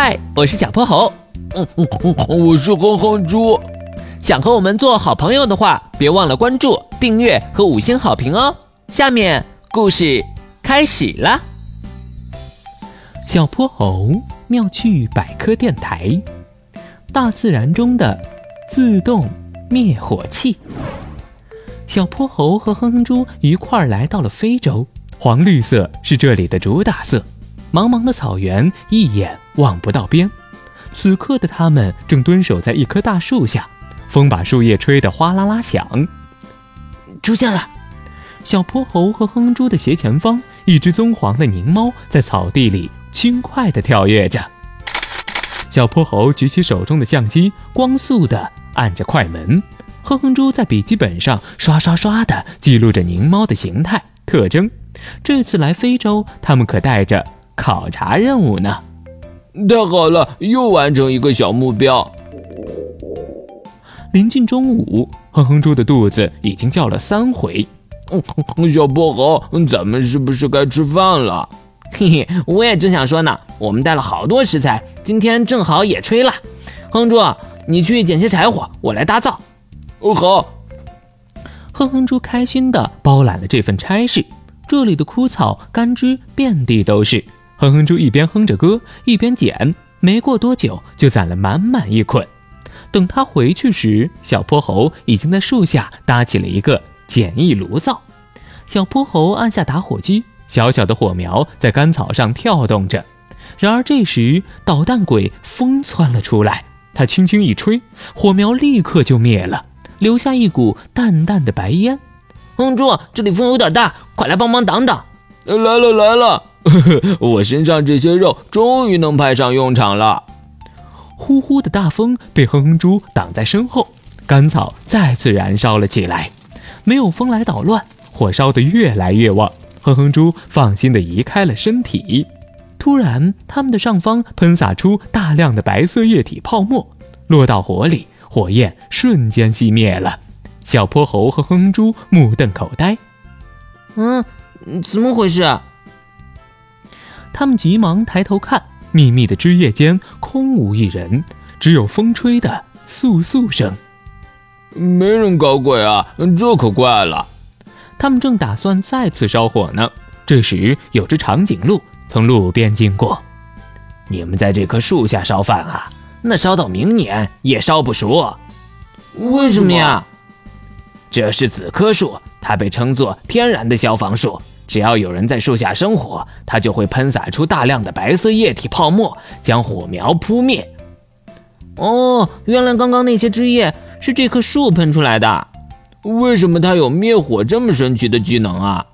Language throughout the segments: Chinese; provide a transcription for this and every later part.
嗨，我是小泼猴。嗯嗯嗯，我是哼哼猪。想和我们做好朋友的话，别忘了关注、订阅和五星好评哦。下面故事开始了。小泼猴妙趣百科电台：大自然中的自动灭火器。小泼猴和哼哼猪一块儿来到了非洲，黄绿色是这里的主打色。茫茫的草原一眼望不到边，此刻的他们正蹲守在一棵大树下，风把树叶吹得哗啦啦响。出现了，小泼猴和哼猪的斜前方，一只棕黄的狞猫在草地里轻快地跳跃着。小泼猴举起手中的相机，光速地按着快门，哼哼猪在笔记本上刷刷刷地记录着狞猫的形态特征。这次来非洲，他们可带着。考察任务呢？太好了，又完成一个小目标。临近中午，哼哼猪的肚子已经叫了三回。小泼猴，咱们是不是该吃饭了？嘿嘿，我也正想说呢。我们带了好多食材，今天正好也吹了。哼猪，你去捡些柴火，我来搭灶。哦，好。哼哼猪开心地包揽了这份差事。这里的枯草、干枝遍地都是。哼哼猪一边哼着歌，一边捡，没过多久就攒了满满一捆。等他回去时，小泼猴已经在树下搭起了一个简易炉灶。小泼猴按下打火机，小小的火苗在干草上跳动着。然而这时，捣蛋鬼风窜了出来，他轻轻一吹，火苗立刻就灭了，留下一股淡淡的白烟。哼猪，这里风有点大，快来帮忙挡挡！来了来了。呵 呵我身上这些肉终于能派上用场了。呼呼的大风被哼哼猪挡在身后，干草再次燃烧了起来。没有风来捣乱，火烧得越来越旺。哼哼猪放心地移开了身体。突然，他们的上方喷洒出大量的白色液体泡沫，落到火里，火焰瞬间熄灭了。小泼猴和哼哼猪目瞪口呆。嗯，怎么回事？他们急忙抬头看，密密的枝叶间空无一人，只有风吹的簌簌声。没人搞鬼啊，这可怪了。他们正打算再次烧火呢，这时有只长颈鹿从路边经过。你们在这棵树下烧饭啊？那烧到明年也烧不熟。为什么呀？这是紫柯树，它被称作天然的消防树。只要有人在树下生火，它就会喷洒出大量的白色液体泡沫，将火苗扑灭。哦，原来刚刚那些枝叶是这棵树喷出来的。为什么它有灭火这么神奇的技能啊？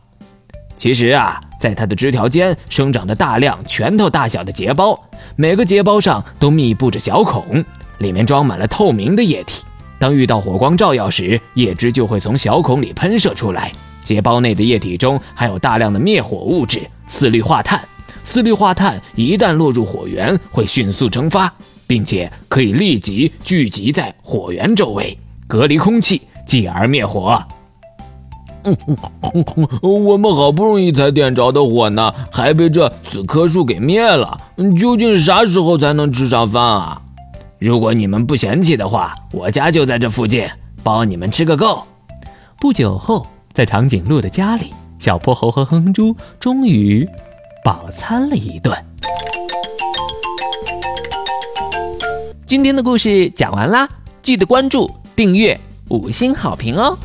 其实啊，在它的枝条间生长着大量拳头大小的结包，每个结包上都密布着小孔，里面装满了透明的液体。当遇到火光照耀时，叶汁就会从小孔里喷射出来。结包内的液体中含有大量的灭火物质四氯化碳，四氯化碳一旦落入火源，会迅速蒸发，并且可以立即聚集在火源周围，隔离空气，继而灭火。我们好不容易才点着的火呢，还被这紫棵树给灭了。究竟啥时候才能吃上饭啊？如果你们不嫌弃的话，我家就在这附近，包你们吃个够。不久后。在长颈鹿的家里，小泼猴和哼哼猪终于饱餐了一顿。今天的故事讲完啦，记得关注、订阅、五星好评哦！